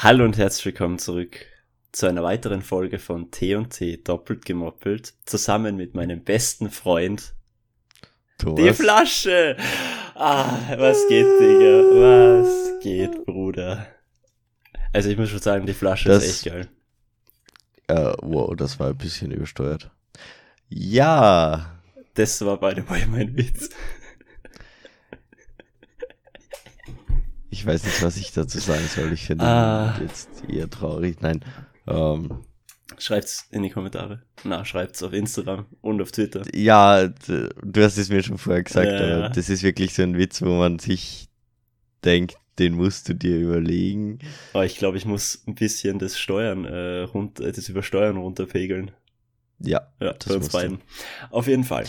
Hallo und herzlich willkommen zurück zu einer weiteren Folge von T&T doppelt gemoppelt, zusammen mit meinem besten Freund Thomas. Die Flasche! Ah, was geht, Digga? Was geht, Bruder? Also ich muss schon sagen, die Flasche Das- ist echt geil. Äh, wow, das war ein bisschen übersteuert. Ja, Das war beide mal mein Witz. Ich weiß nicht, was ich dazu sagen soll. Ich finde Ah. jetzt eher traurig. Nein, ähm, Schreibt's in die Kommentare. Na, schreibt's auf Instagram und auf Twitter. ja, du hast es mir schon vorher gesagt, Ja, aber ja. das ist wirklich so ein Witz, wo man sich denkt, den musst du dir überlegen. Aber ich glaube, ich muss ein bisschen das Steuern äh, runter, äh, das Übersteuern runterpegeln. Ja, Ja, Das bei uns musst du. beiden. Auf jeden Fall.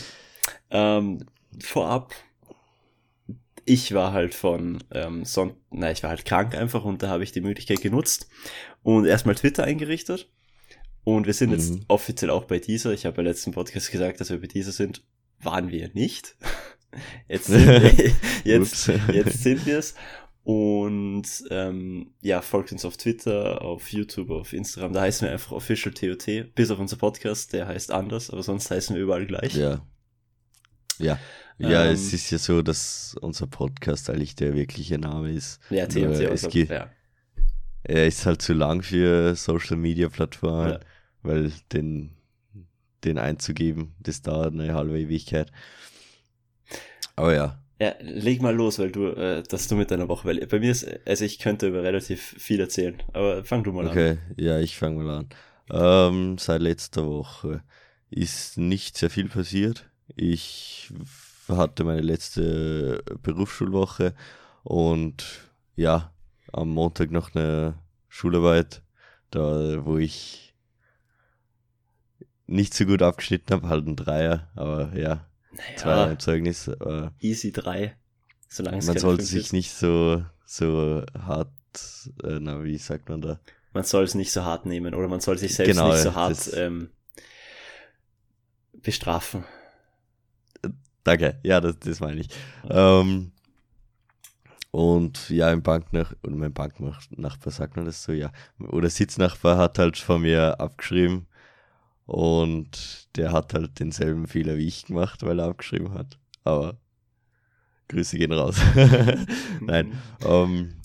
Ähm, vorab, ich war halt von ähm, Son na, ich war halt krank einfach und da habe ich die Möglichkeit genutzt und erstmal Twitter eingerichtet. Und wir sind jetzt Mhm. offiziell auch bei dieser. Ich habe beim letzten Podcast gesagt, dass wir bei dieser sind. Waren wir nicht. Jetzt sind wir, jetzt, jetzt sind wir es. Und ähm, ja, folgt uns auf Twitter, auf YouTube, auf Instagram. Da heißen wir einfach Official TOT, bis auf unser Podcast, der heißt anders, aber sonst heißen wir überall gleich. Ja. Ja. Ja, Ähm, es ist ja so, dass unser Podcast eigentlich der wirkliche Name ist. Ja. Nur es geht- ja. Er ist halt zu lang für Social Media Plattformen, Ja. weil den, den einzugeben, das dauert eine halbe Ewigkeit. Aber ja, ja, leg mal los, weil du, äh, dass du mit deiner Woche, weil bei mir ist, also ich könnte über relativ viel erzählen, aber fang du mal an. okay, ja, ich fange mal an. Ähm, seit letzter Woche ist nicht sehr viel passiert. Ich hatte meine letzte Berufsschulwoche und ja, am Montag noch eine Schularbeit, da wo ich nicht so gut abgeschnitten habe, halt ein Dreier, aber ja, zwei Naja, im Zeugnis. Easy 3, solange es man sollte sich ist. nicht so, so hart, äh, na, wie sagt man da? Man soll es nicht so hart nehmen oder man soll sich selbst Genau, nicht so hart ähm, bestrafen. Danke, ja, das, das meine ich. Ähm, und ja, im Banknach und mein Banknachbar sagt man das so, ja. Oder Sitznachbar hat halt von mir abgeschrieben und der hat halt denselben Fehler wie ich gemacht, weil er abgeschrieben hat. Aber Grüße gehen raus. Nein. Ähm,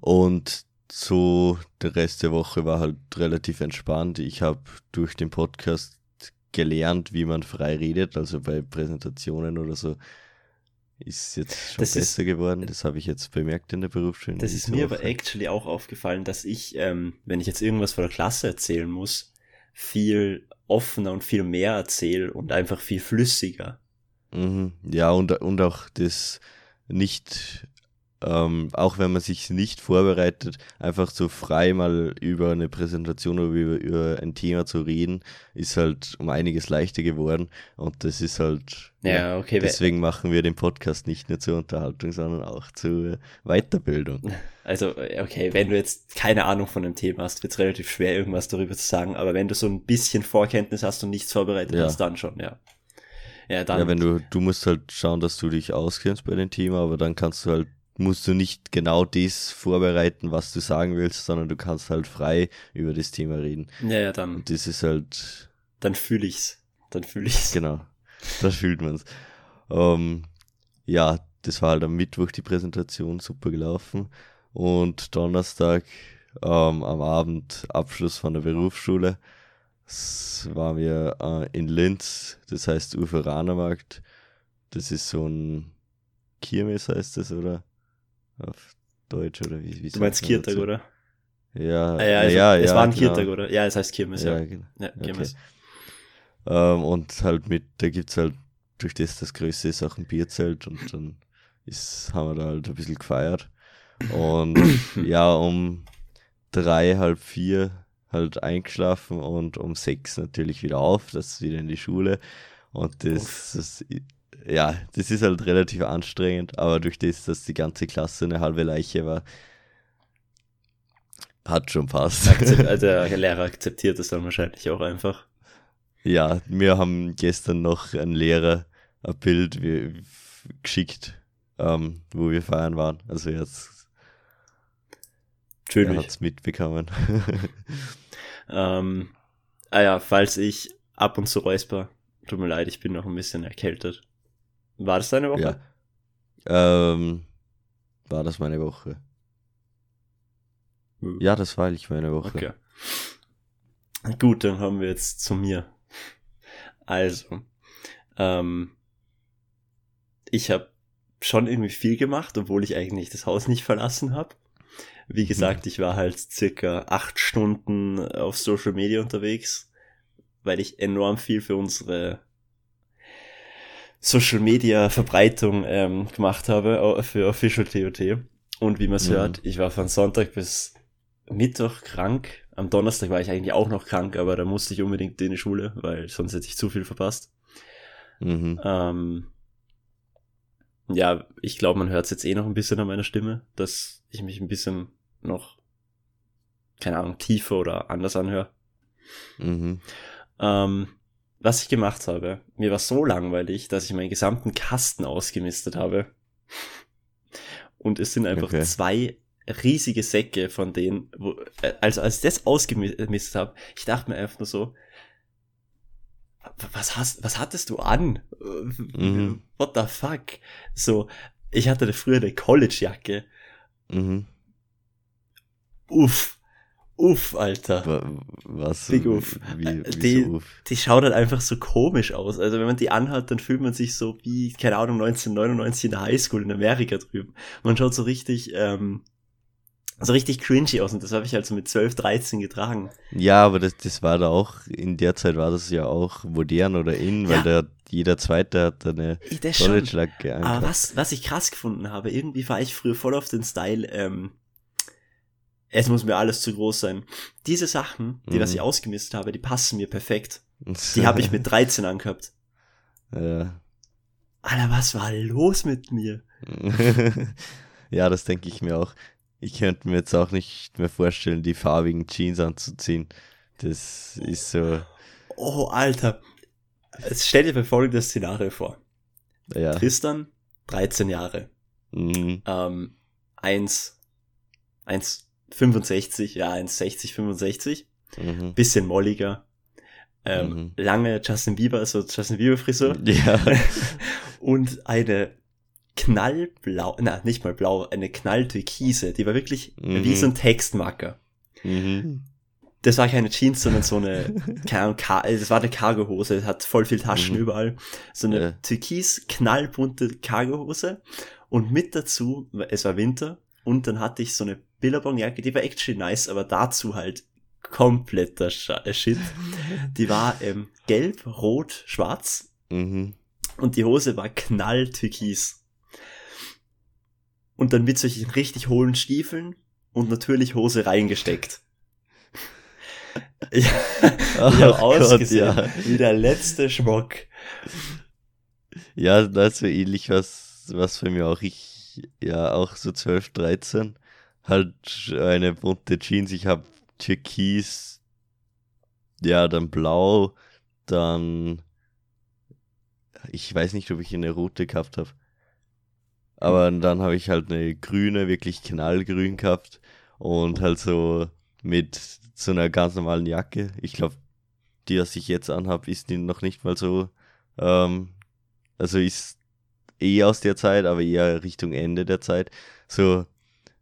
und so der Rest der Woche war halt relativ entspannt. Ich habe durch den Podcast gelernt, wie man frei redet, also bei Präsentationen oder so. Ist jetzt schon Das ist- besser geworden. Das habe ich jetzt bemerkt in der Berufsschule. Das ist mir aber actually auch aufgefallen, dass ich, ähm, wenn ich jetzt irgendwas vor der Klasse erzählen muss, viel offener und viel mehr erzähle und einfach viel flüssiger. Mhm. Ja, und, und auch das nicht, ähm, auch wenn man sich nicht vorbereitet, einfach so frei mal über eine Präsentation oder über, über ein Thema zu reden, ist halt um einiges leichter geworden. Und das ist halt, Ja, okay. deswegen machen wir den Podcast nicht nur zur Unterhaltung, sondern auch zur Weiterbildung. Also, äh, okay, wenn du jetzt keine Ahnung von dem Thema hast, wird es relativ schwer, irgendwas darüber zu sagen, aber wenn du so ein bisschen Vorkenntnis hast und nichts vorbereitet Ja. hast, dann schon, ja. Ja, dann. Ja, wenn du, du musst halt schauen, dass du dich auskennst bei dem Thema, aber dann kannst du halt, musst du nicht genau das vorbereiten, was du sagen willst, sondern du kannst halt frei über das Thema reden. ja, ja, dann, Und das ist halt, dann fühle ich's. Dann fühle ich's. genau, da fühlt man's. Ähm, ja, das war halt am Mittwoch die Präsentation, super gelaufen. Und Donnerstag ähm, am Abend Abschluss von der Berufsschule. Das waren wir äh, in Linz, das heißt Uferanermarkt. Das ist so ein Kirmes heißt das, oder? Auf Deutsch oder wie, wie Du meinst Kirtag, oder? Ja, Ah, ja, also, ja, es ja, war ein genau. Kirtag, oder? Ja, es heißt Kirmes, ja. Ja, genau. Ja, Kirmes. Ähm, und halt mit, da gibt's halt, durch das das Größte ist, auch ein Bierzelt und dann ist, haben wir da halt ein bisschen gefeiert. Und ja, um drei, halb vier halt eingeschlafen und um sechs natürlich wieder auf, das ist wieder in die Schule. Und das, das ja, das ist halt relativ anstrengend, aber durch das, dass die ganze Klasse eine halbe Leiche war, hat schon passt. Also der Lehrer akzeptiert es dann wahrscheinlich auch einfach. Ja, wir haben gestern noch ein Lehrer ein Bild geschickt, ähm, wo wir feiern waren. Also jetzt Er mich. hat's mitbekommen. Ähm, ah ja, falls ich ab und zu räusper, tut mir leid, ich bin noch ein bisschen erkältet. War das deine Woche? ja. Ähm, war das meine Woche? Ja, das war eigentlich meine Woche. Okay. Gut, dann haben wir jetzt zu mir. Also, ähm, ich habe schon irgendwie viel gemacht, obwohl ich eigentlich das Haus nicht verlassen habe. Wie gesagt, ich war halt circa acht Stunden auf Social Media unterwegs, weil ich enorm viel für unsere Social Media Verbreitung ähm, gemacht habe für Official TOT. Und wie man es Mhm. hört, ich war von Sonntag bis Mittwoch krank. Am Donnerstag war ich eigentlich auch noch krank, aber da musste ich unbedingt in die Schule, weil sonst hätte ich zu viel verpasst. Mhm. Ähm, ja, ich glaube, man hört es jetzt eh noch ein bisschen an meiner Stimme, dass ich mich ein bisschen noch, keine Ahnung, tiefer oder anders anhöre. Mhm. Ähm, was ich gemacht habe, mir war so langweilig, dass ich meinen gesamten Kasten ausgemistet habe. Und es sind einfach Okay. zwei riesige Säcke von denen, wo, äh, also als ich das ausgemistet habe, ich dachte mir einfach nur so, was hast, was hattest du an? Mhm. What the fuck? So, ich hatte früher eine College-Jacke. Mhm. Uff. Uff, Alter. Wa- Was? Big Uff. Wie, Äh, wieso die- Uff? die schaut halt einfach so komisch aus. Also wenn man die anhat, dann fühlt man sich so wie, keine Ahnung, 1999 in der Highschool in Amerika drüben. Man schaut so richtig, ähm, so richtig cringy aus und das habe ich halt so mit 12, 13 getragen. Ja, aber das, das war da auch, in der Zeit war das ja auch modern oder in, weil Ja. da jeder Zweite hat eine schon. College-Lacke Aber was, was ich krass gefunden habe, irgendwie war ich früher voll auf den Style, ähm, es muss mir alles zu groß sein. Diese Sachen, die Mhm. was ich ausgemistet habe, die passen mir perfekt. Die habe ich mit 13 angehabt. ja. Alter, was war los mit mir? ja, das denke ich mir auch. Ich könnte mir jetzt auch nicht mehr vorstellen, die farbigen Jeans anzuziehen. Das ist so, Oh, Alter. Jetzt stell dir folgendes Szenario vor. ja. Tristan, 13 Jahre, Mhm. ähm, 1, 1,65, ja, 1,60, 65, Mhm. bisschen molliger, ähm, Mhm. lange Justin Bieber, also Justin Bieber Frisur Ja. und eine knallblau, na, nicht mal blau, eine knalltürkise, die war wirklich Mhm. wie so ein Textmarker. Mhm. Das war keine Jeans, sondern so eine, keine Ahnung, Car äh, das war eine Cargohose, hat voll viel Taschen Mhm. überall. So eine Ja. türkis knallbunte Cargohose und mit dazu, es war Winter und dann hatte ich so eine Billabong-Jacke, die war actually nice, aber dazu halt kompletter äh, Shit. Die war ähm, gelb, rot, schwarz Mhm. und die Hose war knalltürkis. Und dann mit solchen richtig hohlen Stiefeln und natürlich Hose reingesteckt. Ich, Oh ich habe ausgesehen ja. wie der letzte Schmock. Ja, das ist so ähnlich was, was für mich auch. Ich, ja, auch so 12, 13. Halt eine bunte Jeans. Ich habe Türkis, ja, dann blau, dann. Ich weiß nicht, ob ich eine rote gehabt habe. Aber dann habe ich halt eine grüne, wirklich knallgrün gehabt. Und halt so mit so einer ganz normalen Jacke. Ich glaube, die, was ich jetzt anhab, ist die noch nicht mal so ähm, also ist eh aus der Zeit, aber eher Richtung Ende der Zeit. So,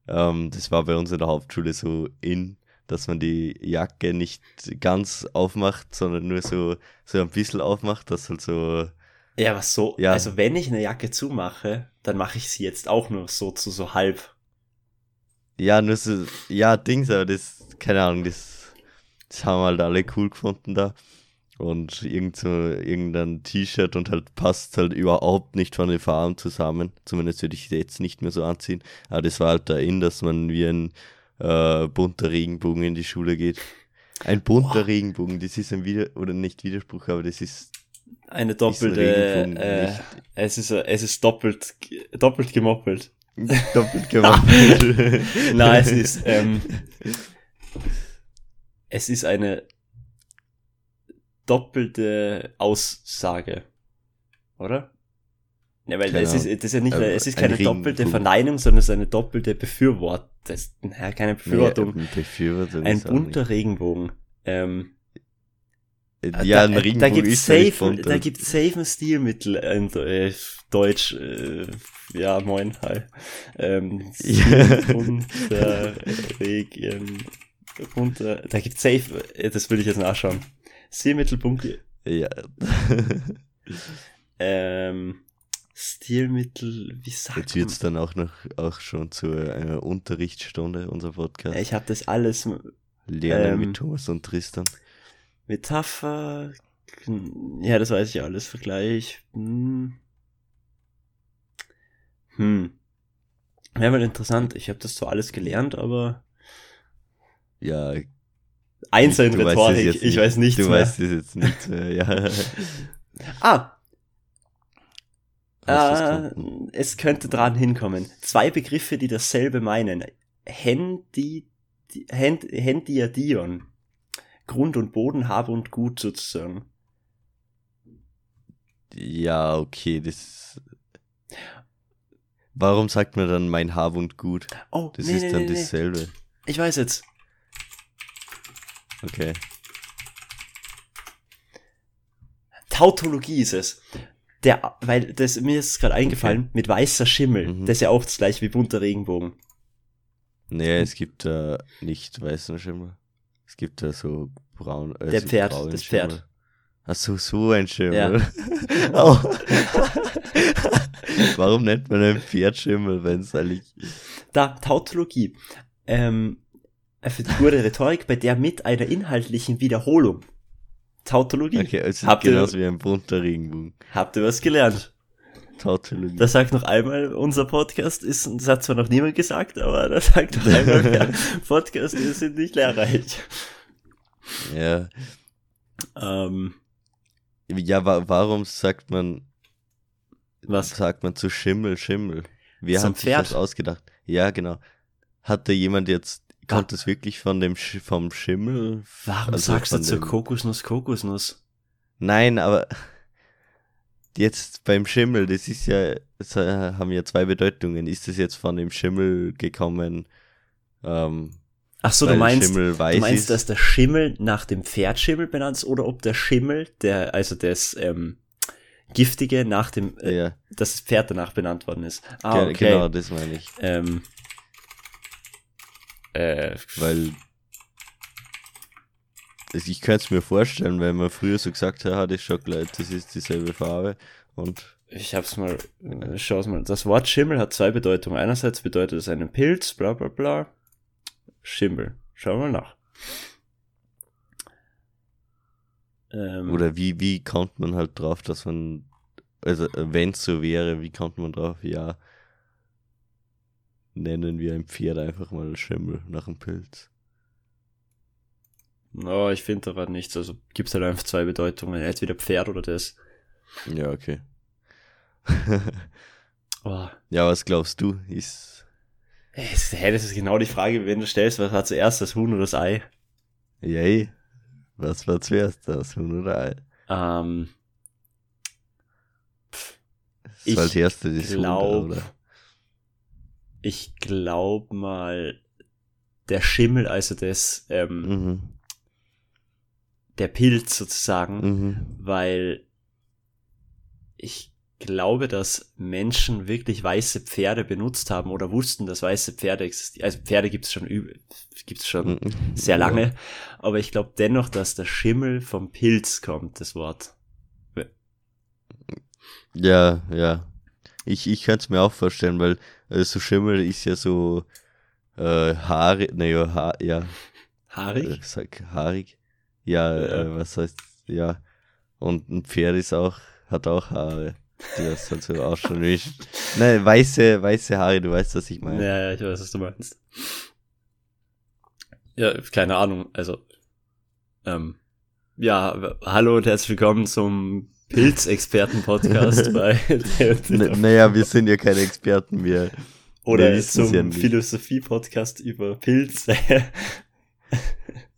ähm, das war bei uns in der Hauptschule so in, dass man die Jacke nicht ganz aufmacht, sondern nur so, so ein bisschen aufmacht, dass halt so, Ja, was so, Ja. also wenn ich eine Jacke zumache, dann mache ich sie jetzt auch nur so zu so halb. ja, nur so, ja, Dings, aber das, keine Ahnung, das, das haben halt alle cool gefunden da. Und irgend so, irgendein T-Shirt und halt passt halt überhaupt nicht von den Farben zusammen. Zumindest würde ich jetzt nicht mehr so anziehen. Aber das war halt da in, dass man wie ein äh, bunter Regenbogen in die Schule geht. Ein bunter Wow. Regenbogen, das ist ein Wider oder nicht Widerspruch, aber das ist Eine doppelte, Regenbogen äh, nicht. es ist, es ist doppelt, doppelt gemoppelt. doppelt gemacht. Nein, es ist, ähm, es ist eine doppelte Aussage. Oder? Ja, weil Keine es ist, das ist ja nicht, Äh, es ist ein keine doppelte Verneinung, sondern es ist eine doppelte Befürwortung. Das, naja, keine Befürwortung. Nee, Befürwortung ein bunter Regenbogen. Ähm, nicht. Ja, ein da, Regenbogen da gibt ist ja nicht safe, bunt. da gibt safe ein Stilmittel in äh, Deutsch, äh, ja, moin, hi. Ähm, Ja. bunter Regen, bunter, da gibt safe, äh, das will ich jetzt nachschauen. Stilmittel, bunter, Ja. ähm, Stilmittel, wie sagt Jetzt man? wird's dann auch noch auch schon zu einer Unterrichtsstunde, unser Podcast. Ich habe das alles Lernen ähm, mit Thomas und Tristan. Metapher, ja, das weiß ich alles. Vergleich. Hm. Hm. Ja, mal interessant. Ich habe das zwar alles gelernt, aber Ja, Es Rhetorik. Ich nicht. weiß nichts Du mehr. weißt es jetzt nicht mehr, ja. Ah, äh, es könnte dran hinkommen. Zwei Begriffe, die dasselbe meinen. Handy, Hand, Handiadion. Grund und Boden, Hab und Gut sozusagen. Ja, okay, das. Warum sagt man dann mein Hab und Gut? Oh, Das nee, ist nee, dann nee, nee. dasselbe. Ich weiß jetzt. Okay. Tautologie ist es. Der, weil das, mir ist gerade eingefallen, mit weißer Schimmel. Mhm. Das ist ja auch das gleiche wie bunter Regenbogen. Nee, es gibt da nicht weißen Schimmel. Es gibt da so braun. Äh, Der so Pferd, das Schimmel. Pferd. Ach so, so ein Schimmel. Ja. oh. Warum nennt man ein Pferd Schimmel, wenn es eigentlich. Da, Tautologie. Ähm, eine Figur der Rhetorik, bei der mit einer inhaltlichen Wiederholung. Tautologie. Okay, also Habt ihr- genauso wie ein bunter Regenbogen. Habt ihr was gelernt? Tautologie. Das sagt noch einmal, unser Podcast ist, das hat zwar noch niemand gesagt, aber das sagt noch einmal, mehr, Podcasts sind nicht lehrreich. ja. Ähm, Ja, wa warum sagt man, was? sagt man zu Schimmel Schimmel? Wer Zum hat sich Pferd? das ausgedacht? Ja, genau. Hat da jemand jetzt, kommt das wirklich von dem Sch vom Schimmel? Warum Also sagst du zur dem- Kokosnuss Kokosnuss? Nein, aber jetzt beim Schimmel, das ist ja, das äh, haben ja zwei Bedeutungen. Ist das jetzt von dem Schimmel gekommen? Ähm, Ach so, du meinst, du meinst, dass der Schimmel nach dem Pferdschimmel benannt ist oder ob der Schimmel, der, also das ähm, Giftige nach dem, äh, ja, das Pferd danach benannt worden ist. Ah, okay. genau, das meine ich. Ähm, äh, Weil ich könnte es mir vorstellen, wenn man früher so gesagt hat, ah, das Schokolade, das ist dieselbe Farbe und ich hab's mal, äh, schau's mal. Das Wort Schimmel hat zwei Bedeutungen. Einerseits bedeutet es einen Pilz, bla bla bla. Schimmel. Schau mal nach. Ähm, oder wie, wie kommt man halt drauf, dass man, also wenn es so wäre, wie kommt man drauf, ja, nennen wir ein Pferd einfach mal Schimmel nach einem Pilz. Oh, ich finde da war nichts. Also gibt's halt einfach zwei Bedeutungen. Entweder Pferd oder das. Ja, okay. Oh. ja, was glaubst du, ist, Ey, das- Hä, das ist genau die Frage, wenn du stellst, was war zuerst, das Huhn oder das Ei? yay, was war zuerst, das Huhn oder Ei? Ähm, Das Ich war das erste, das Huhn, glaub- oder? Ich glaub mal, der Schimmel, also das, ähm, Mhm, der Pilz sozusagen, mhm. weil ich glaube, dass Menschen wirklich weiße Pferde benutzt haben oder wussten, dass weiße Pferde existieren. Also Pferde gibt's schon üb- gibt's schon Mhm. sehr Ja. lange, aber ich glaube dennoch, dass der Schimmel vom Pilz kommt, das Wort. Ja, ja. Ich, ich könnte es mir auch vorstellen, weil äh, so Schimmel ist ja so äh, haarig, naja, ha ja, äh, Haarig? sag haarig. Ja, Ja. Äh, was heißt, ja. Und ein Pferd ist auch, hat auch Haare. Die das halt so ausschauen wie. Nein, weiße, weiße Haare, du weißt, was ich meine. Ja, ja, ich weiß, was du meinst. Ja, keine Ahnung, also, ähm, ja, hallo und herzlich willkommen zum Pilzexperten-Podcast bei N naja, wir sind ja keine Experten mehr. oder zum ja. Philosophie-Podcast über Pilze.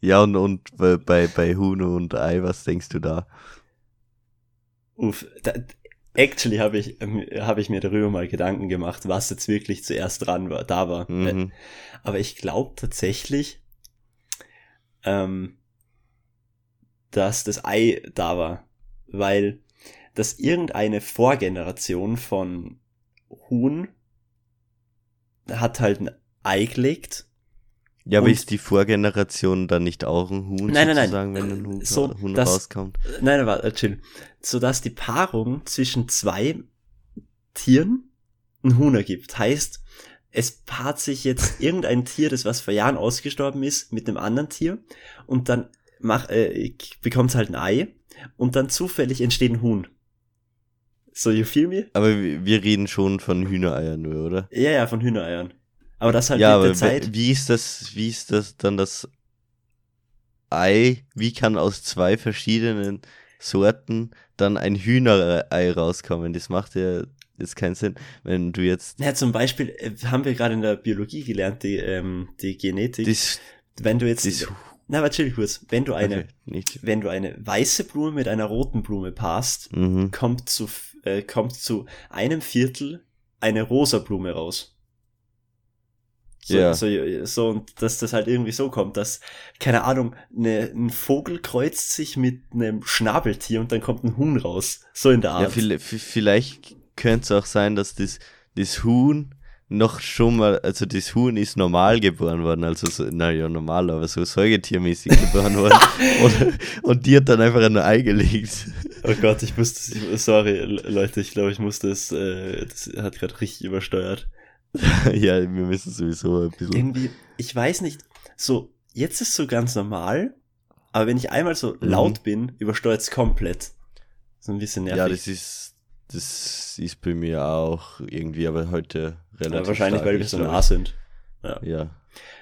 Ja, und, und bei, bei, Huhn und Ei, was denkst du da? Uff, da, actually habe ich, ähm, habe ich mir darüber mal Gedanken gemacht, was jetzt wirklich zuerst dran war, da war. Mhm. Aber ich glaube tatsächlich, ähm, dass das Ei da war, weil dass irgendeine Vorgeneration von Huhn hat halt ein Ei gelegt. Ja, aber ist die Vorgeneration dann nicht auch ein Huhn Nein, nein, nein. wenn ein Huhn, So, Huhn das- rauskommt? Nein, nein, warte, chill. Sodass die Paarung zwischen zwei Tieren ein Huhn ergibt. Heißt, es paart sich jetzt irgendein Tier, das was vor Jahren ausgestorben ist, mit einem anderen Tier und dann mach, äh, bekommt halt ein Ei und dann zufällig entsteht ein Huhn. So, you feel me? Aber wir reden schon von Hühnereiern nur, oder? Ja, ja, von Hühnereiern. Aber das halt ja, mit der Zeit. wie ist das, wie ist das dann das Ei, wie kann aus zwei verschiedenen Sorten dann ein Hühnerei rauskommen? Das macht ja jetzt keinen Sinn, wenn du jetzt Ja, zum Beispiel äh, haben wir gerade in der Biologie gelernt, die, ähm, die Genetik. das, wenn du jetzt, das na, aber chill kurz. Wenn du eine, okay, wenn du eine weiße Blume mit einer roten Blume paarst, mhm. kommt zu, äh, kommt zu einem Viertel eine rosa Blume raus. So, Ja. so, so, und dass das halt irgendwie so kommt, dass, keine Ahnung, ne, ein Vogel kreuzt sich mit einem Schnabeltier und dann kommt ein Huhn raus. So in der Art. Ja, vielleicht könnte es auch sein, dass das, das Huhn noch schon mal, also das Huhn ist normal geboren worden, also so, naja, normal, aber so säugetiermäßig geboren worden. und, und die hat dann einfach ein Ei gelegt. Oh Gott, ich musste, sorry, Leute, ich glaube, ich musste es, äh, das hat gerade richtig übersteuert. ja, wir müssen sowieso ein bisschen. Irgendwie, ich weiß nicht, so, jetzt ist so ganz normal, aber wenn ich einmal so laut bin, übersteuert es komplett. So ein bisschen nervig. Mhm. Ja, das ist, das ist bei mir auch irgendwie, aber heute relativ. Ja, wahrscheinlich, weil wir so nah sind. Ja. Ja.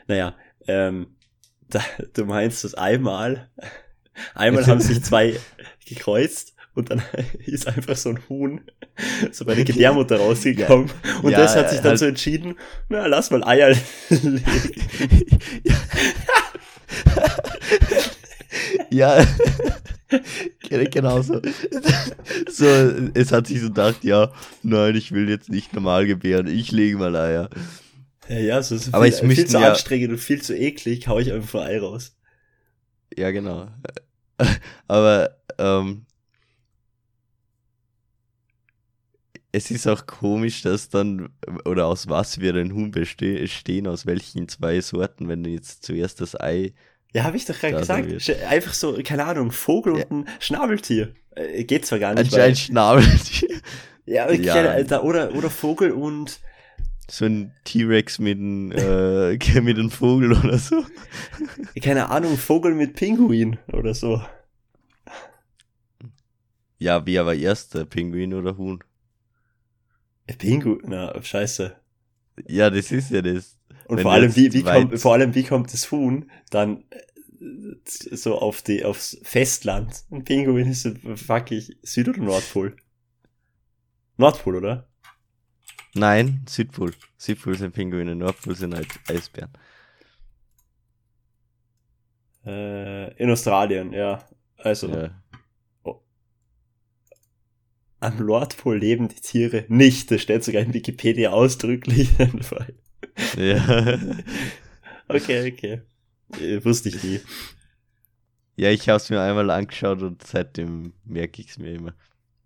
Naja, ähm, da, du meinst das einmal, einmal haben sich zwei gekreuzt und dann ist einfach so ein Huhn so bei der Gebärmutter rausgekommen und Ja, das hat sich dann halt- so entschieden, na, lass mal Eier legen. ja. Gen- genau so. so. Es hat sich so gedacht, ja, nein, ich will jetzt nicht normal gebären, ich lege mal Eier. Ja, ja, so, so Aber viel, es viel müssten zu ja- anstrengend und viel zu eklig, hau ich einfach ein Ei raus. Ja, genau. Aber ähm, es ist auch komisch, dass dann, oder aus was wir ein Huhn bestehen, aus welchen zwei Sorten, wenn du jetzt zuerst das Ei. Ja, habe ich doch gerade gesagt. Einfach so, keine Ahnung, Vogel Ja. und ein Schnabeltier. Äh, geht zwar gar nicht. Ein, ein Schnabel. ja, aber Ja. Alter, oder, oder Vogel und so ein T-Rex mit einem äh, mit einem Vogel oder so. keine Ahnung, Vogel mit Pinguin oder so. Ja, wer war erster, Pinguin oder Huhn? Pinguin, na, scheiße. Ja, das ist ja das. Und vor allem, wie, wie kommt, vor allem, wie kommt das Huhn dann äh, so auf die, aufs Festland? Ein Pinguin ist so fuckig Süd- oder Nordpol? Nordpol, oder? Nein, Südpol. Südpol sind Pinguine, Nordpol sind halt Eisbären. Äh, in Australien, ja. Also, Ja. am Nordpol leben die Tiere nicht. Das steht sogar in Wikipedia ausdrücklich. ja. okay, okay. Äh, wusste ich nie. Ja, ich habe es mir einmal angeschaut und seitdem merke ich es mir immer.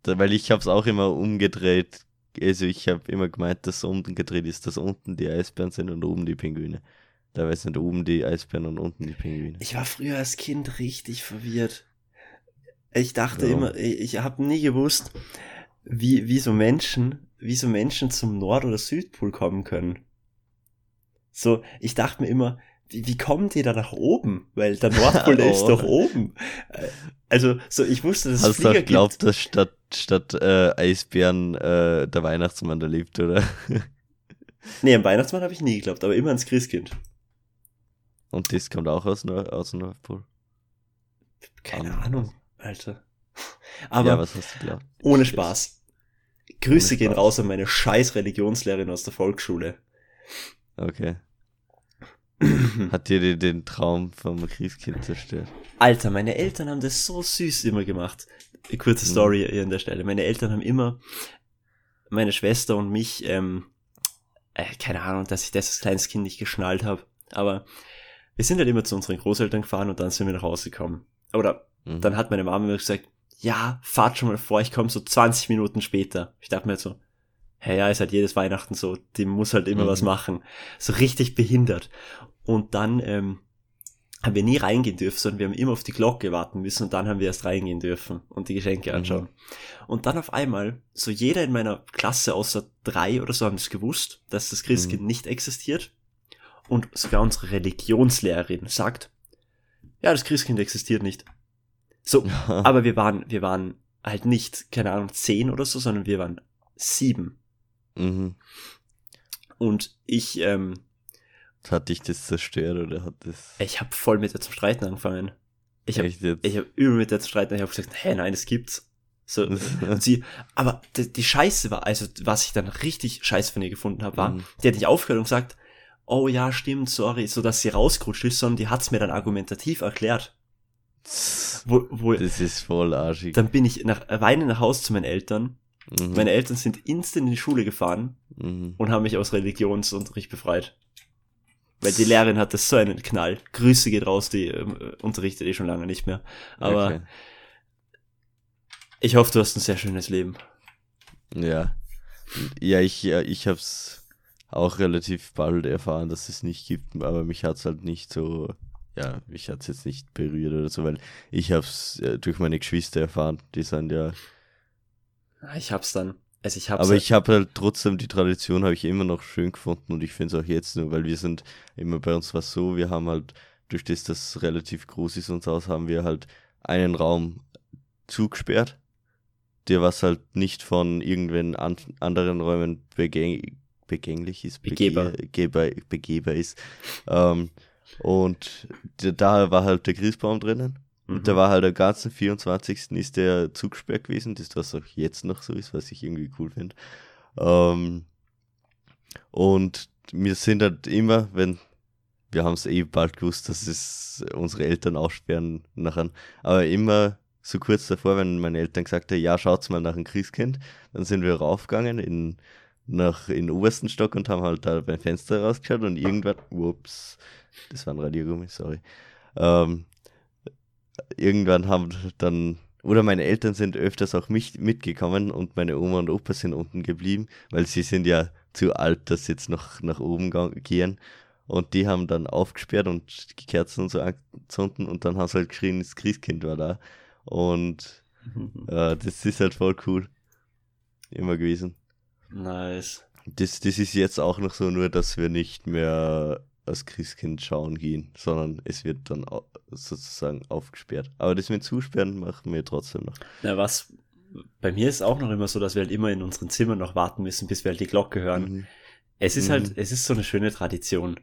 Da, weil ich habe es auch immer umgedreht. Also ich habe immer gemeint, dass unten gedreht ist, dass unten die Eisbären sind und oben die Pinguine. Da sind oben die Eisbären und unten die Pinguine. Ich war früher als Kind richtig verwirrt. Ich dachte Warum? immer, ich, ich habe nie gewusst, wie, wie so Menschen, wie so Menschen zum Nord- oder Südpol kommen können. So, ich dachte mir immer, wie, wie kommen die da nach oben? Weil der Nordpol der ist Oh. doch oben. Äh, Also, so, ich wusste, dass es Hast du Flieger auch gibt. geglaubt, dass statt, statt äh, Eisbären äh, der Weihnachtsmann da lebt, oder? Nee, am Weihnachtsmann habe ich nie geglaubt, aber immer ans Christkind. Und das kommt auch aus, aus dem Nordpol. Keine Ah. Ahnung, Alter. Aber ja, was hast du geglaubt? ohne Spaß. Grüße Ohne gehen raus an meine scheiß Religionslehrerin aus der Volksschule. Okay. Hat dir den, Traum vom Christkind zerstört? Alter, meine Eltern haben das so süß immer gemacht. kurze Story hier an der Stelle. Meine Eltern haben immer meine Schwester und mich, ähm, äh, keine Ahnung, dass ich das als kleines Kind nicht geschnallt habe, aber wir sind halt immer zu unseren Großeltern gefahren und dann sind wir nach Hause gekommen. Oder Mhm. dann hat meine Mama mir gesagt, ja, fahrt schon mal vor, ich komme so 20 Minuten später. Ich dachte mir halt so, hey, ja, ist halt jedes Weihnachten so, die muss halt immer Mhm. was machen. So richtig behindert. Und dann ähm, haben wir nie reingehen dürfen, sondern wir haben immer auf die Glocke warten müssen und dann haben wir erst reingehen dürfen und die Geschenke Mhm. anschauen. Und dann auf einmal, so jeder in meiner Klasse außer drei oder so haben es gewusst, dass das Christkind Mhm. nicht existiert. Und sogar unsere Religionslehrerin sagt, ja, das Christkind existiert nicht. So, aber wir waren, wir waren halt nicht, keine Ahnung, zehn oder so, sondern wir waren sieben. Mhm. Und ich, ähm, Hat dich das zerstört oder hat das. ich habe voll mit der zum Streiten angefangen. Ich habe hab übel mit der zu streiten. Ich habe gesagt, hä, nein, das gibt's. So, und sie, aber die, die Scheiße war, also was ich dann richtig scheiße von ihr gefunden habe, war, Mhm. die hat nicht aufgehört und gesagt, oh ja, stimmt, sorry, so dass sie rausgerutscht ist, sondern die hat's mir dann argumentativ erklärt. Wo, wo, Das ist voll arschig. dann bin ich nach, weinen nach Hause zu meinen Eltern. Mhm. Meine Eltern sind instant in die Schule gefahren Mhm. und haben mich aus Religionsunterricht befreit. Weil die Lehrerin hatte so einen Knall. Grüße geht raus, die ähm, unterrichtet eh schon lange nicht mehr. Aber Okay. ich hoffe, du hast ein sehr schönes Leben. Ja. Ja, ich, ja, ich hab's auch relativ bald erfahren, dass es nicht gibt, aber mich hat's halt nicht so, ja, mich hat's jetzt nicht berührt oder so, weil ich hab's äh, durch meine Geschwister erfahren, die sind ja, Ich hab's dann. Also ich hab's aber halt- ich habe halt trotzdem die Tradition habe ich immer noch schön gefunden und ich finde es auch jetzt nur, weil wir sind immer bei uns was so, wir haben halt durch das, das relativ groß ist unser Haus, haben wir halt einen Raum zugesperrt, der was halt nicht von irgendwen an, anderen Räumen begäng, begänglich ist, Begehbar. begehbar, begehbar ist. Ähm, und da- da war halt der Christbaum drinnen. Mhm. Und da war halt am ganzen 24. ist der zugesperrt gewesen, das was auch jetzt noch so ist, was ich irgendwie cool finde. Ähm, und wir sind halt immer, wenn, wir haben es eh bald gewusst, dass es unsere Eltern aussperren nachher, aber immer so kurz davor, wenn meine Eltern gesagt haben, ja, schaut's mal nach dem Christkind, dann sind wir raufgegangen in, nach, in den obersten Stock und haben halt da beim Fenster rausgeschaut und irgendwann, ups, das war ein Radiergummi, sorry, ähm, irgendwann haben dann, oder meine Eltern sind öfters auch mich mitgekommen und meine Oma und Opa sind unten geblieben, weil sie sind ja zu alt, dass sie jetzt noch nach oben gehen. Und die haben dann aufgesperrt und die Kerzen und so angezündet und dann haben sie halt geschrien, das Christkind war da. Und äh, das ist halt voll cool. Immer gewesen. Nice. Das, das ist jetzt auch noch so, nur dass wir nicht mehr als Christkind schauen gehen, sondern es wird dann sozusagen aufgesperrt. Aber das mit Zusperren machen wir trotzdem noch. Na was, bei mir ist auch noch immer so, dass wir halt immer in unseren Zimmern noch warten müssen, bis wir halt die Glocke hören. Mhm. Es ist Mhm. halt, es ist so eine schöne Tradition.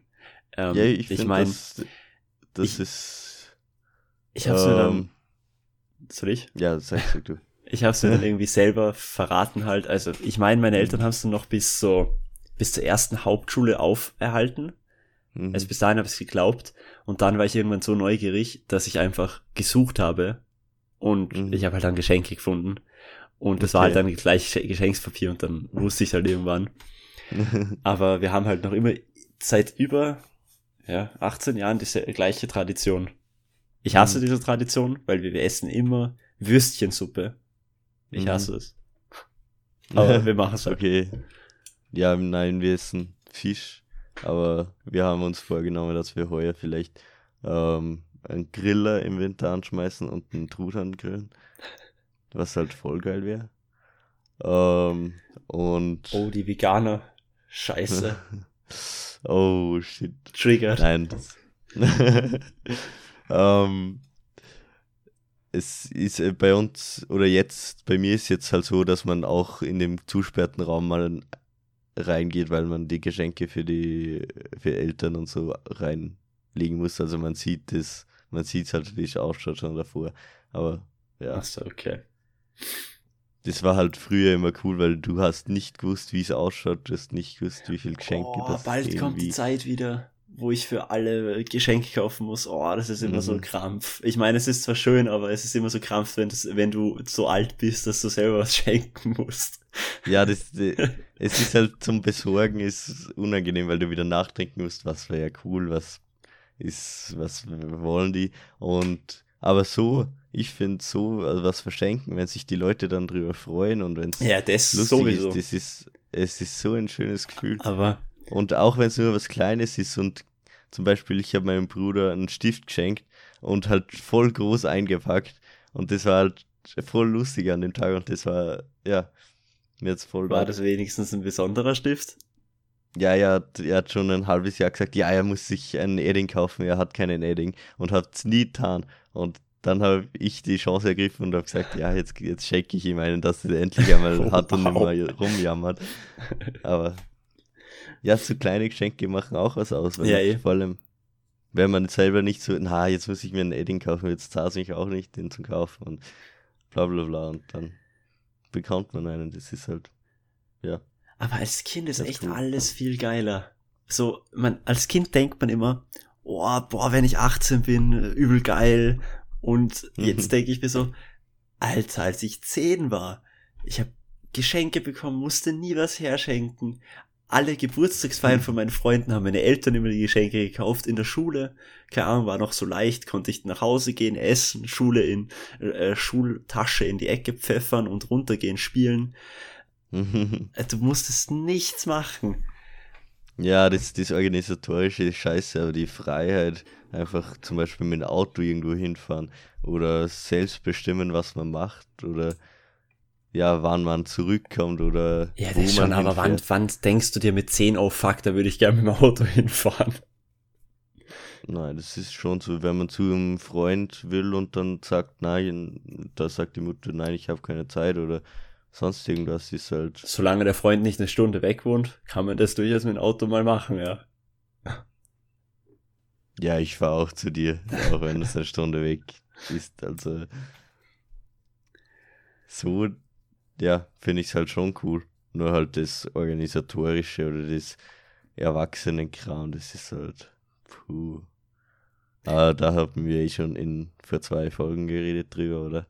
Ähm, ja, ich, ich meine, das, das ich- ist. ich hab's mir dann, ähm, soll ich? Ja, sag, sag du. Ich hab's mir dann irgendwie selber verraten halt. Also ich meine, meine Eltern haben es dann noch bis so, bis zur ersten Hauptschule auferhalten. Mhm. Also bis dahin habe ich es geglaubt. Und dann war ich irgendwann so neugierig, dass ich einfach gesucht habe. Und Mhm. ich habe halt dann Geschenke gefunden. Und das war Okay. halt dann gleich Geschenkspapier und dann wusste ich halt irgendwann. Aber wir haben halt noch immer seit über ja, 18 Jahren diese gleiche Tradition. Ich hasse Mhm. diese Tradition, weil wir, wir essen immer Würstchensuppe. Ich Mhm. hasse es. Aber wir machen es halt. Okay. Ja, nein, wir essen Fisch, aber wir haben uns vorgenommen, dass wir heuer vielleicht ähm, einen Griller im Winter anschmeißen und einen Truthahn grillen, was halt voll geil wäre. Ähm, und Oh, die Veganer. Scheiße. oh shit. Triggert. Nein, ähm, es ist äh, bei uns, oder jetzt, bei mir ist jetzt halt so, dass man auch in dem zusperrten Raum mal reingeht, weil man die Geschenke für die für Eltern und so reinlegen muss. Also man sieht das, man sieht halt, wie es ausschaut schon davor. Aber ja, Achso, okay. das war halt früher immer cool, weil du hast nicht gewusst, wie es ausschaut, du hast nicht gewusst, wie viel Geschenke Oh, das bald kommt die Zeit wieder, wo ich für alle Geschenke kaufen muss, oh, das ist immer Mhm. so Krampf. Ich meine, es ist zwar schön, aber es ist immer so Krampf, wenn, das, wenn du so alt bist, dass du selber was schenken musst. Ja, das, es ist halt zum Besorgen ist unangenehm, weil du wieder nachdenken musst, was wäre cool, was ist, was wollen die. Und aber so, ich finde so, also was verschenken, wenn sich die Leute dann drüber freuen und wenn es Ja, das lustig sowieso. ist, das ist, es ist so ein schönes Gefühl. aber Und auch wenn es nur was Kleines ist und zum Beispiel, ich habe meinem Bruder einen Stift geschenkt und halt voll groß eingepackt und das war halt voll lustig an dem Tag und das war, ja, mir jetzt voll war das wenigstens ein besonderer Stift? Ja, er hat, er hat schon ein halbes Jahr gesagt, ja, er muss sich einen Edding kaufen, er hat keinen Edding und hat es nie getan. Und dann habe ich die Chance ergriffen und habe gesagt, ja, jetzt, jetzt schenke ich ihm einen, dass er endlich einmal Oh, hat und nicht wow. mehr rumjammert. Aber ja, so kleine Geschenke machen auch was aus, Ja, eh. vor allem, wenn man selber nicht so, na, jetzt muss ich mir einen Edding kaufen, jetzt zahlt es mich auch nicht, den zu kaufen und bla bla bla und dann bekommt man einen, das ist halt, ja. Aber als Kind ist echt cool. alles viel geiler. So, man, als Kind denkt man immer, oh, boah, wenn ich 18 bin, äh, übel geil. Und jetzt Mhm. denke ich mir so, Alter, als ich 10 war, ich habe Geschenke bekommen, musste nie was herschenken. Alle Geburtstagsfeiern von meinen Freunden haben meine Eltern immer die Geschenke gekauft. In der Schule, keine Ahnung, war noch so leicht, konnte ich nach Hause gehen, essen, Schule in, äh, Schultasche in die Ecke pfeffern und runtergehen, spielen. Du musstest nichts machen. Ja, das, das organisatorische scheiße, aber die Freiheit, einfach zum Beispiel mit dem Auto irgendwo hinfahren oder selbst bestimmen, was man macht oder ja, wann man zurückkommt oder Ja, das schon, man aber wann, wann denkst du dir mit 10, oh fuck, da würde ich gerne mit dem Auto hinfahren? Nein, das ist schon so, wenn man zu einem Freund will und dann sagt, nein, da sagt die Mutter, nein, ich habe keine Zeit oder sonst irgendwas, ist halt, Solange der Freund nicht eine Stunde weg wohnt, kann man das durchaus mit dem Auto mal machen, ja. ja, ich fahre auch zu dir, auch wenn es eine Stunde weg ist, also so, ja, finde ich es halt schon cool. Nur halt das Organisatorische oder das Erwachsenenkram, das ist halt, puh. Aber da haben wir eh schon in vor zwei Folgen geredet drüber, oder?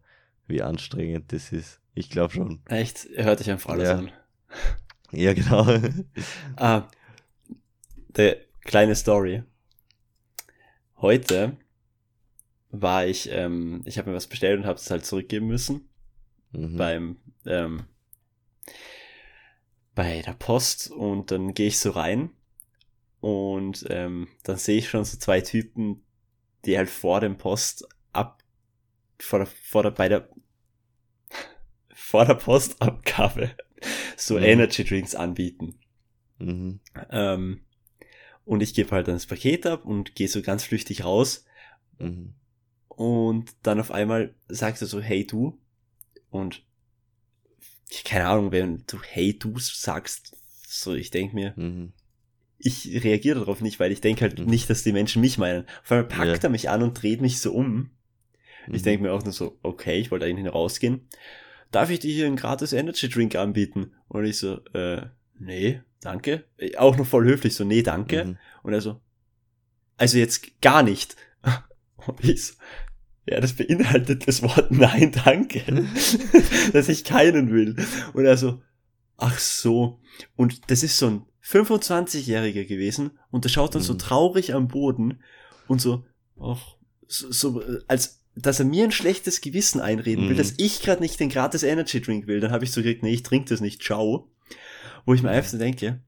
Wie anstrengend das ist. Ich glaube schon. Echt, hört dich einfach alles Ja. an. Ja, genau. Ah, der kleine Story. Heute war ich, ähm, ich habe mir was bestellt und habe es halt zurückgeben müssen. Mhm. beim ähm, bei der Post und dann gehe ich so rein und ähm, dann sehe ich schon so zwei Typen, die halt vor dem Post ab vor der, vor der bei der vor der Postabgabe so Mhm. Energy Drinks anbieten. Mhm. Ähm, und ich gebe halt dann das Paket ab und gehe so ganz flüchtig raus Mhm. und dann auf einmal sagt er so, hey du. Und keine Ahnung, wenn du hey du sagst, so ich denk mir, Mhm. ich reagiere darauf nicht, weil ich denke halt Mhm. nicht, dass die Menschen mich meinen. Auf einmal packt Ja. er mich an und dreht mich so um. Ich Mhm. denke mir auch nur so, okay, ich wollte eigentlich rausgehen. Darf ich dir hier einen gratis Energy Drink anbieten? Und ich so, äh, nee, danke. Äh, Auch noch voll höflich, so, nee, danke. Mhm. Und er so, also jetzt gar nicht. Und ich so, ja, das beinhaltet das Wort Nein, danke, dass ich keinen will. Und er so, ach so. Und das ist so ein 25-Jähriger gewesen und der schaut dann so Mhm. traurig am Boden und so, ach, so, so, als dass er mir ein schlechtes Gewissen einreden will, Mhm. dass ich gerade nicht den gratis Energy Drink will. Dann habe ich so gesagt, nee, ich trinke das nicht, ciao. Wo ich mir einfach so denke,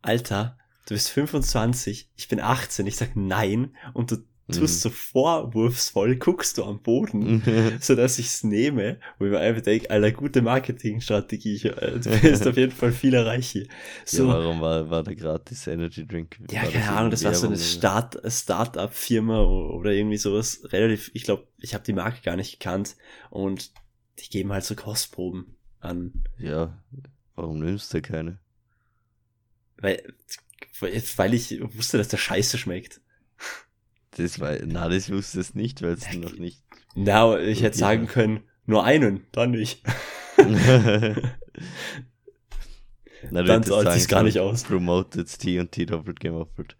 Alter, du bist 25, ich bin 18, ich sag nein und du tust so vorwurfsvoll, guckst du am Boden, Mhm. so dass ich's nehme, wo ich mir einfach denke, Alter, gute Marketingstrategie, äh, du bist auf jeden Fall viel erreicht hier. So, Ja, warum war, war der gratis Energy Drink? ja, keine Ahnung, das war so eine? Start, Start-up-Firma oder irgendwie sowas. Relativ, ich glaube, ich habe die Marke gar nicht gekannt und die geben halt so Kostproben an. Ja, warum nimmst du keine? Weil, weil ich wusste, dass der Scheiße schmeckt. Das war, na, das wusstest du nicht, weil es noch nicht. Na, ich hätte sagen können, nur einen, dann nicht. na, Dann sagen sich's gar nicht aus. Promoted T und T doppelt gemoppelt.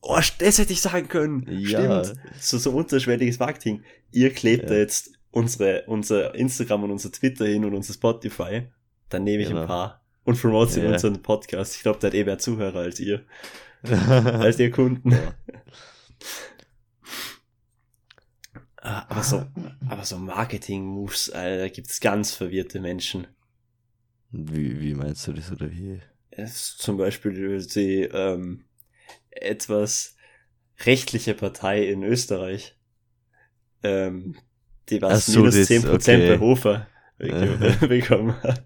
oh, das hätte ich sagen können. Ja. Stimmt. So, so unterschwelliges Marketing. Ihr klebt Ja. da jetzt unsere, unser Instagram und unser Twitter hin und unser Spotify. Dann nehme ich Genau. ein paar und promote sie in Ja. unseren Podcast. Ich glaube, der hat eh mehr Zuhörer als ihr, als ihr Kunden. Ja. Ah, Aber so, aber so Marketing-Moves, Alter, da gibt's ganz verwirrte Menschen. Wie, wie meinst du das oder wie? Es zum Beispiel die ähm, etwas rechtliche Partei in Österreich, ähm, die was so, minus das- 10% okay. bei Hofer be- bekommen hat.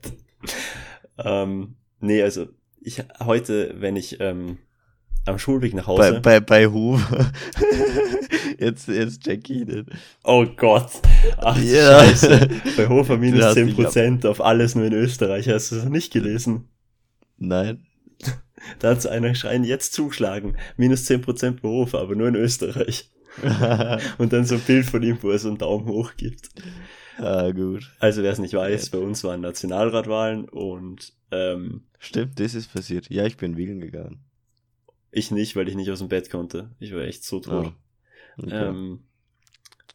Ähm, nee, also ich heute, wenn ich ähm, am Schulweg nach Bei, Hause. bei, bei Hoover. jetzt, jetzt check ich nicht. oh Gott. Ach Ja. Scheiße. Bei Hofer minus Du hast dich 10% auf alles nur in Österreich. Hast du das noch nicht gelesen? Nein. Da hat einer schreien, jetzt zuschlagen. Minus 10% bei Hofer, aber nur in Österreich. Und dann so ein Bild von ihm, wo er so einen Daumen hoch gibt. ah, gut. Also wer es nicht weiß, bei uns waren Nationalratwahlen und ähm, Stimmt, das ist passiert. Ja, ich bin wählen gegangen. Ich nicht, weil ich nicht aus dem Bett konnte. Ich war echt so tot. Oh, okay. Ähm,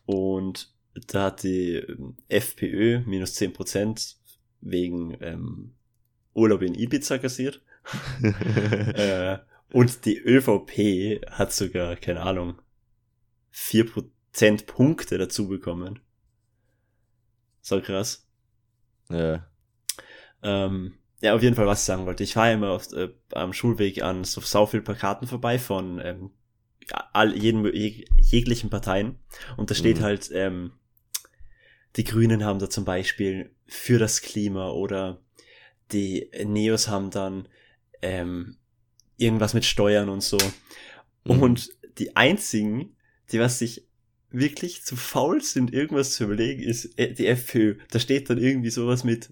und da hat die ähm, FPÖ minus 10% wegen ähm, Urlaub in Ibiza kassiert. äh, und die ÖVP hat sogar, keine Ahnung, 4% Punkte dazu bekommen. So krass. ja. Ähm, ja, auf jeden Fall, was ich sagen wollte. Ich fahre immer auf, äh, am Schulweg an so sau viel Plakaten vorbei von ähm, all, jeden, jeg, jeglichen Parteien. Und da steht Mhm. halt, ähm, die Grünen haben da zum Beispiel für das Klima oder die Neos haben dann ähm, irgendwas mit Steuern und so. Mhm. Und die einzigen, die was sich wirklich zu faul sind, irgendwas zu überlegen, ist äh, die FPÖ. Da steht dann irgendwie sowas mit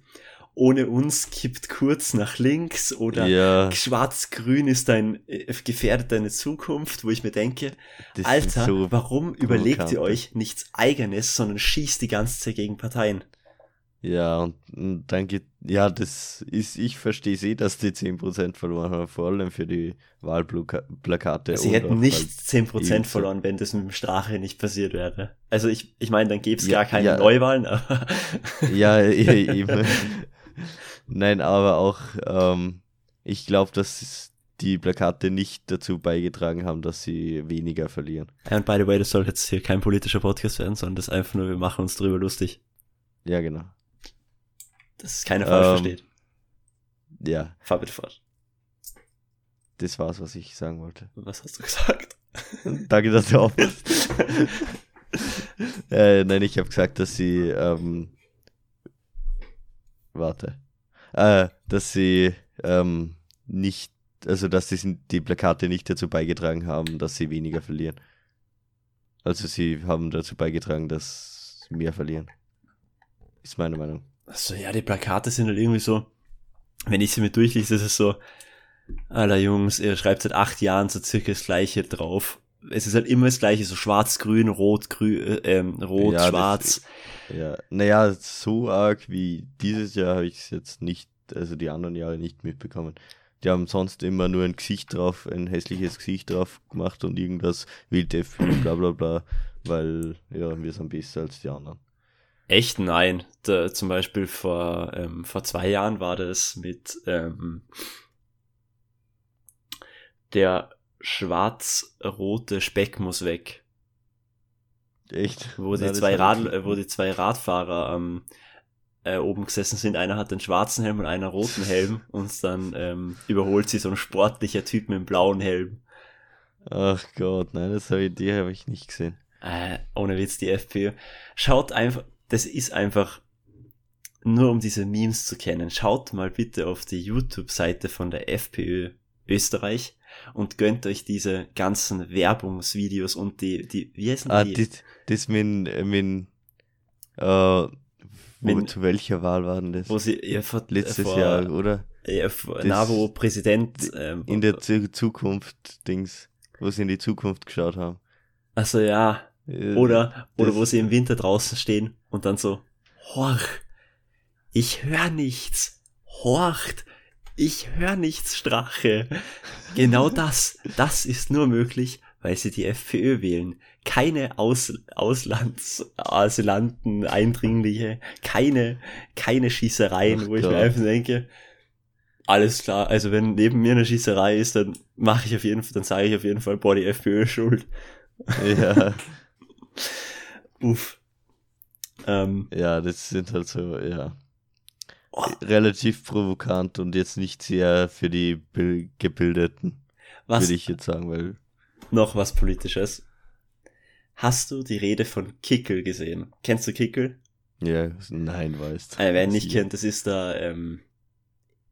ohne uns kippt kurz nach links oder ja, schwarz-grün ist dein äh, gefährdet deine Zukunft, wo ich mir denke, das Alter, so warum überlegt ihr euch nichts eigenes, sondern schießt die ganze Zeit gegen Parteien? Ja, und, und dann geht, ja, das ist, ich verstehe eh, dass die 10% verloren haben, vor allem für die Wahlplakate. Sie hätten nicht halt 10% Ibiza. verloren, wenn das mit dem Strache nicht passiert wäre. Also ich, ich meine, dann gäbe es Ja, gar keine ja. Neuwahlen, aber Ja, e- eben. Nein, aber auch, ähm, ich glaube, dass die Plakate nicht dazu beigetragen haben, dass sie weniger verlieren. And by the way, das soll jetzt hier kein politischer Podcast werden, sondern das ist einfach nur, wir machen uns drüber lustig, Ja, genau. dass es keiner falsch Ähm. versteht. Ja, Fahr bitte fort. das war's, was ich sagen wollte. Was hast du gesagt? Danke, dass du aufpasst. äh, nein, ich habe gesagt, dass sie, ähm, warte, äh, dass sie ähm, nicht, also dass die, die Plakate nicht dazu beigetragen haben, dass sie weniger verlieren. Also sie haben dazu beigetragen, dass mehr verlieren. Ist meine Meinung. Also ja, die Plakate sind halt irgendwie so, wenn ich sie mir durchlese, ist es so, Alter Jungs, ihr schreibt seit acht Jahren so circa das gleiche drauf. Es ist halt immer das gleiche, so schwarz, grün, rot, grün, äh, ähm, rot, Ja, das-. Ja, naja, so arg wie dieses Jahr habe ich es jetzt nicht, also die anderen Jahre nicht mitbekommen. Die haben sonst immer nur ein Gesicht drauf, ein hässliches Gesicht drauf gemacht und irgendwas wild FPÖ, bla bla bla, weil ja, wir sind besser als die anderen. Echt nein. Da, zum Beispiel vor, ähm, vor zwei Jahren war das mit ähm, der schwarz-rote Speck muss weg. Echt? Wo die, zwei, Rad, äh, wo die zwei Radfahrer ähm, äh, oben gesessen sind. Einer hat den schwarzen Helm und einer roten Helm. Und dann ähm, überholt sie so ein sportlicher Typ mit einem blauen Helm. Ach Gott, nein, das habe ich, die habe ich nicht gesehen. Äh, ohne Witz, die FPÖ. Schaut einfach, das ist einfach nur um diese Memes zu kennen. Schaut mal bitte auf die YouTube-Seite von der FPÖ Österreich und gönnt euch diese ganzen Werbungsvideos und die, die, wie heißen Ah, die? das, das mit, mit äh, Wenn- zu welcher Wahl war denn das? wo sie ja, vor, Letztes vor, Jahr, oder? Ja, vor, na, wo Präsident ähm, In der Zu- Zukunft, Dings, wo sie in die Zukunft geschaut haben. also ja, Äh, oder oder wo sie im Winter draußen stehen und dann so horch, ich höre nichts, horcht, Ich höre nichts, Strache. Genau das, das ist nur möglich, weil sie die FPÖ wählen. Keine Aus Auslands Asylanten, Eindringliche, keine, keine Schießereien, Ach wo ich Gott. mir einfach denke, alles klar, also wenn neben mir eine Schießerei ist, dann mache ich auf jeden Fall, dann sage ich auf jeden Fall, boah, die FPÖ ist schuld. Ja, Uff. Ähm, ja, das sind halt so, ja. Oh, Relativ provokant und jetzt nicht sehr für die Bil- Gebildeten, was, würde ich jetzt sagen, weil, noch was Politisches. Hast du die Rede von Kickel gesehen? Kennst du Kickel? ja, nein, weißt. Äh, wer ihn nicht Sie- kennt, das ist der ähm,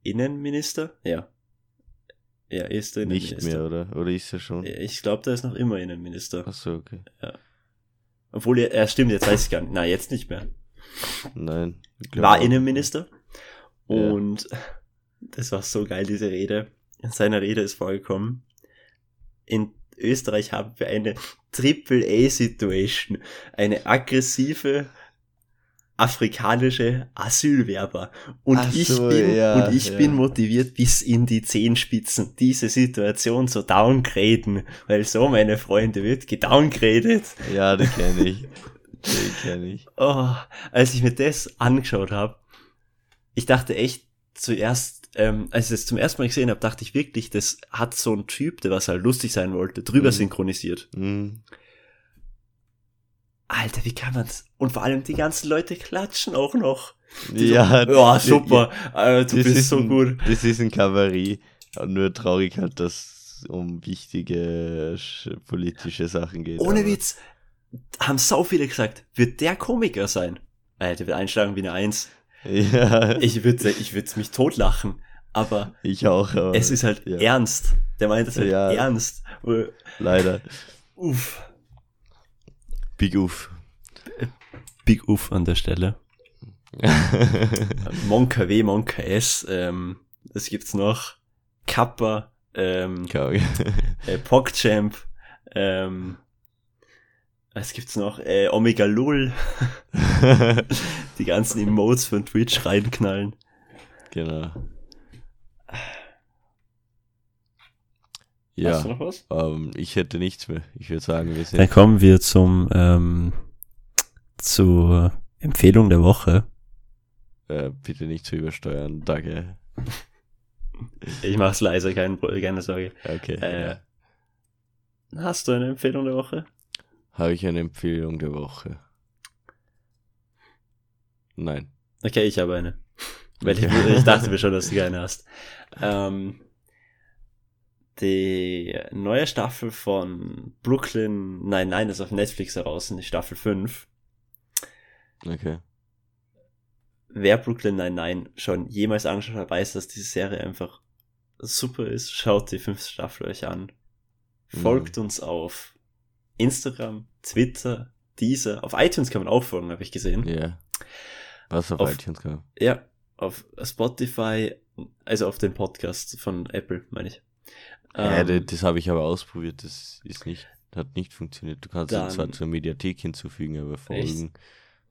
Innenminister. Ja. Ja, ist der Nicht Innenminister. mehr, oder? Oder ist er schon? Ich glaube, der ist noch immer Innenminister. Achso, okay. Obwohl, er, er stimmt, jetzt weiß ich gar nicht. Na, jetzt nicht mehr. Nein. War auch. Innenminister. Ja. Und das war so geil, diese Rede. In seiner Rede ist vorgekommen, in Österreich haben wir eine Triple-A-Situation. Eine aggressive afrikanische Asylwerber. Und Ach ich, so, bin, ja, und ich ja. bin motiviert bis in die Zehenspitzen, diese Situation zu downgraden, weil so, meine Freunde, wird gedowngradet. Ja, den kenne ich. Den kenne ich. Oh, als ich mir das angeschaut habe, ich dachte echt zuerst, ähm, als ich das zum ersten Mal gesehen habe, dachte ich wirklich, das hat so ein Typ, der was halt lustig sein wollte, drüber Mhm. synchronisiert. Hm. Alter, wie kann man's? Und vor allem die ganzen Leute klatschen auch noch. Die Ja, so, ja, super, äh, du das bist ist so ein, gut. Das ist ein Kabarett. Nur traurig halt, dass um wichtige sch- politische Sachen geht. Ohne aber- Witz, haben so viele gesagt, wird der Komiker sein? Alter, der wird einschlagen wie eine Eins. Ja, ich, Ich würde ich würd mich totlachen, aber auch. Aber es ist halt ja. ernst. Der meint das halt Ja. ernst. leider. Uff. Big Uff. Big Uff an der Stelle. Monka W, Monka S, ähm, das gibt's noch. Kappa, ähm, äh, PogChamp, ähm, was gibt's noch? Äh, Omega Lul, die ganzen Emotes von Twitch reinknallen. genau. Hast Ja, du noch was? ähm, ich hätte nichts mehr. Ich würde sagen, wir sind. Dann kommen wir zum, ähm, zur Empfehlung der Woche. Äh, bitte nicht zu übersteuern. Danke. Ich mach's leise, keine, keine Sorge. Okay. Äh, ja. Hast du eine Empfehlung der Woche? Habe ich eine Empfehlung der Woche? Nein. Okay, ich habe eine. Weil ich, ich dachte mir schon, dass du keine hast. Ähm, die neue Staffel von Brooklyn, nein, nein, ist auf Netflix heraus, die Staffel 5. Okay. Wer Brooklyn nein, nein schon jemals angeschaut hat, weiß, dass diese Serie einfach super ist. Schaut die fünfte Staffel euch an. Folgt uns auf Instagram, Twitter, Deezer. Auf iTunes kann man auch folgen, habe ich gesehen. Ja. Was auf, Auf- iTunes kam. Ja, auf Spotify, also auf den Podcast von Apple, meine ich. ja, Ähm, das, habe ich aber ausprobiert. Das ist nicht, hat nicht funktioniert. Du kannst Dann- es zwar zur Mediathek hinzufügen, aber Folgen.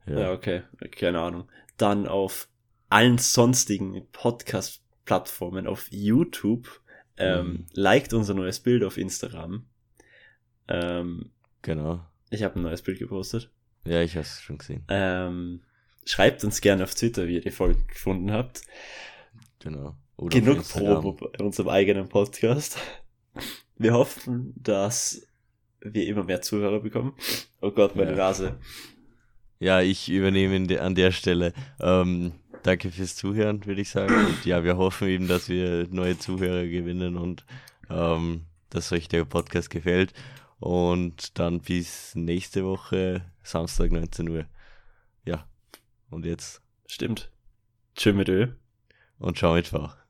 ja. Ja. okay, keine Ahnung. Dann auf allen sonstigen Podcast-Plattformen, auf YouTube. Ähm, Mhm. Liked unser neues Bild auf Instagram. Ähm, Genau. ich habe ein neues Bild gepostet. Ja, ich habe es schon gesehen. Ähm, schreibt uns gerne auf Twitter, wie ihr die Folge gefunden habt. Genau. Oder Genug. Probe bei unserem eigenen Podcast. Wir hoffen, dass wir immer mehr Zuhörer bekommen. Oh Gott, meine Ja. Nase. Ja, ich übernehme an der Stelle. Ähm, danke fürs Zuhören, würde ich sagen. Und ja, wir hoffen eben, dass wir neue Zuhörer gewinnen und ähm, dass euch der Podcast gefällt. Und dann bis nächste Woche, Samstag 19 Uhr. Ja. Und jetzt Stimmt. Tschö mit Ö. und schau mit V.